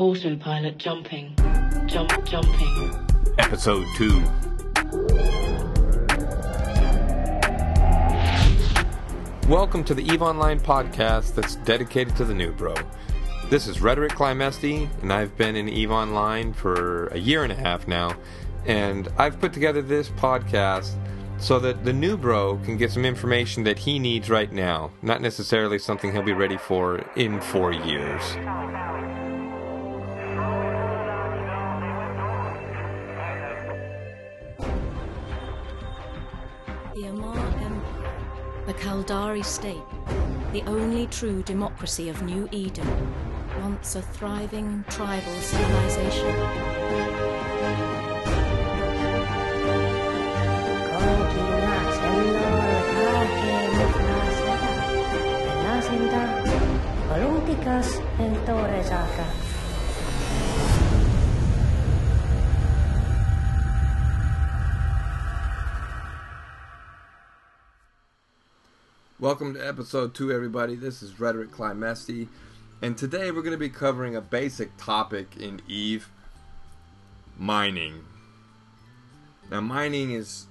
Autopilot jumping. Jump jumping. Episode 2. Welcome to the EVE Online podcast that's dedicated to the new bro. This is Rhetoric Climesti, and I've been in EVE Online for a year and a half now. And I've put together this podcast so that the new bro can get some information that he needs right now, not necessarily something he'll be ready for in four years. The Amarr Empire, um, the Caldari state, the only true democracy of New Eden, once a thriving tribal civilization. Welcome to episode two, everybody. This is Rhetoric Climesti, and today we're going to be covering a basic topic in Eve mining. Now, mining is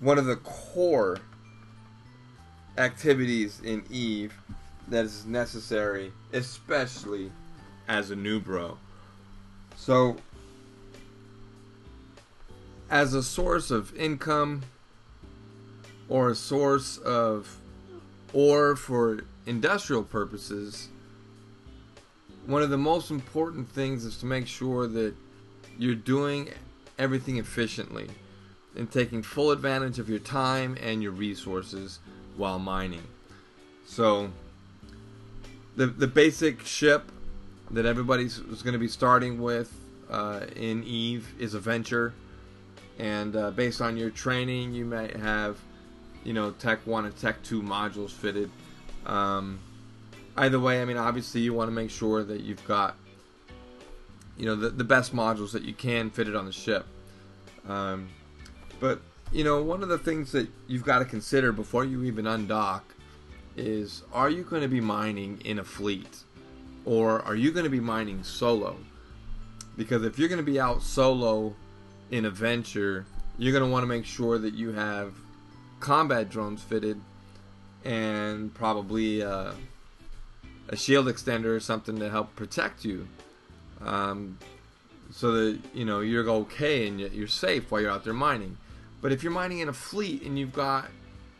one of the core activities in Eve that is necessary, especially as a new bro. So, as a source of income or a source of ore for industrial purposes, one of the most important things is to make sure that you're doing everything efficiently and taking full advantage of your time and your resources while mining. So, the the basic ship that everybody's going to be starting with uh, in Eve is a Venture, and uh, based on your training, you might have, you know, Tech One and Tech Two modules fitted. Um, either way, I mean, obviously, you want to make sure that you've got, you know, the, the best modules that you can fitted on the ship. Um, but you know, one of the things that you've got to consider before you even undock is are you going to be mining in a fleet or are you going to be mining solo? Because if you're going to be out solo in a venture, you're going to want to make sure that you have combat drones fitted and probably uh, a shield extender or something to help protect you. Um, so that you know you're okay and you're safe while you're out there mining. But if you're mining in a fleet and you've got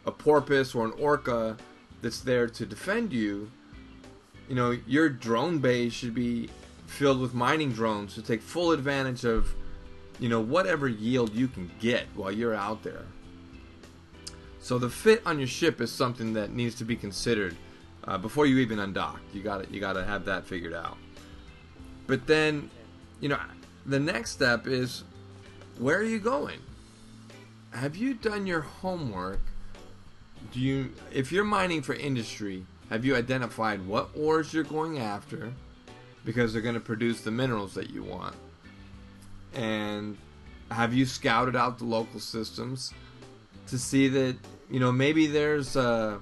a porpoise or an orca that's there to defend you, you know, your drone base should be filled with mining drones to take full advantage of, you know, whatever yield you can get while you're out there. So the fit on your ship is something that needs to be considered uh, before you even undock. You got you got to have that figured out. But then, you know, the next step is where are you going? Have you done your homework? Do you if you're mining for industry, have you identified what ores you're going after because they're going to produce the minerals that you want? And have you scouted out the local systems to see that, you know, maybe there's a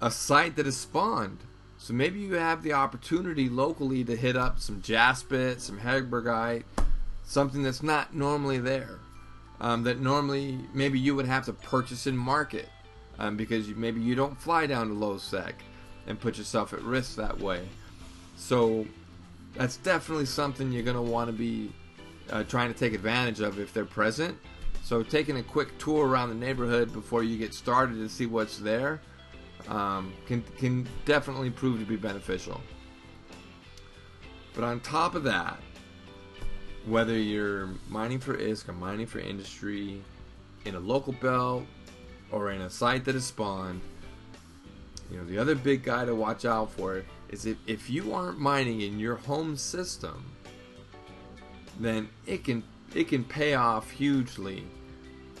a site that is spawned so maybe you have the opportunity locally to hit up some jaspet, some hedbergite, something that's not normally there. Um, that normally maybe you would have to purchase and market um, because you, maybe you don't fly down to low sec and put yourself at risk that way. So that's definitely something you're going to want to be uh, trying to take advantage of if they're present. So taking a quick tour around the neighborhood before you get started to see what's there um, can can definitely prove to be beneficial. But on top of that, whether you're mining for ISK or mining for industry, in a local belt or in a site that is spawned, you know the other big guy to watch out for is if if you aren't mining in your home system, then it can it can pay off hugely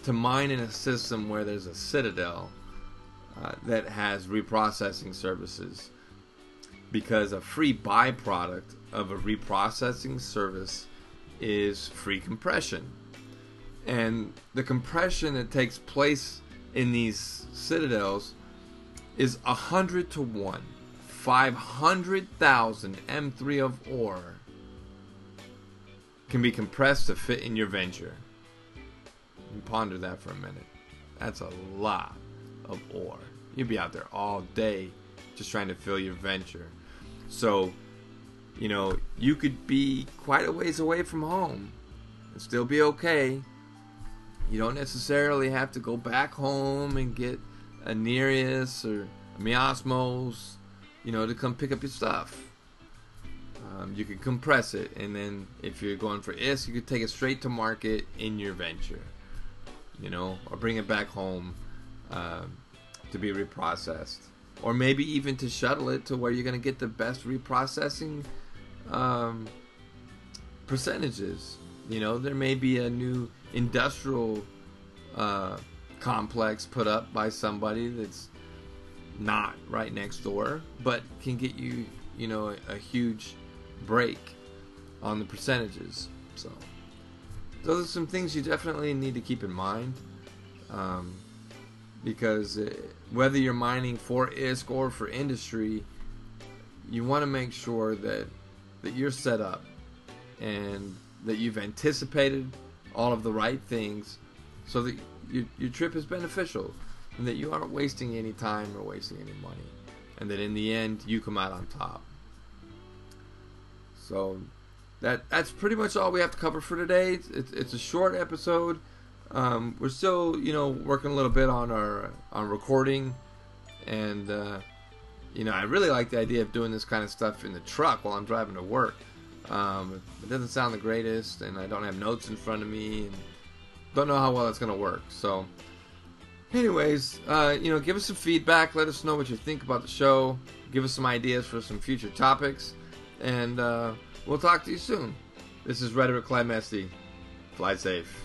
to mine in a system where there's a citadel uh, that has reprocessing services because a free byproduct of a reprocessing service is free compression. And the compression that takes place in these citadels is a hundred to one 500,000 M3 of ore can be compressed to fit in your venture. You ponder that for a minute. That's a lot of ore. You'd be out there all day just trying to fill your venture. So, you know, you could be quite a ways away from home and still be okay. You don't necessarily have to go back home and get a Nereus or a Miasmos, you know, to come pick up your stuff. Um, you can compress it, and then if you're going for ISK, you could take it straight to market in your venture, you know, or bring it back home um, to be reprocessed, or maybe even to shuttle it to where you're going to get the best reprocessing um, percentages. You know, there may be a new industrial uh, complex put up by somebody that's not right next door, but can get you, you know, a, a huge break on the percentages. So, those are some things you definitely need to keep in mind. Um, because uh, whether you're mining for ISK or for industry, you want to make sure that that you're set up and that you've anticipated all of the right things so that your, your trip is beneficial and that you aren't wasting any time or wasting any money and that in the end you come out on top so that that's pretty much all we have to cover for today. It's, it's, it's a short episode. Um, we're still you know working a little bit on our on recording. And uh, you know i really like the idea of doing this kind of stuff in the truck while i'm driving to work. Um, it doesn't sound the greatest and i don't have notes in front of me and don't know how well that's to work. So anyways uh, you know give us some feedback. Let us know what you think about the show. Give us some ideas for some future topics. And uh, we'll talk to you soon. This is rhetoric climesty fly safe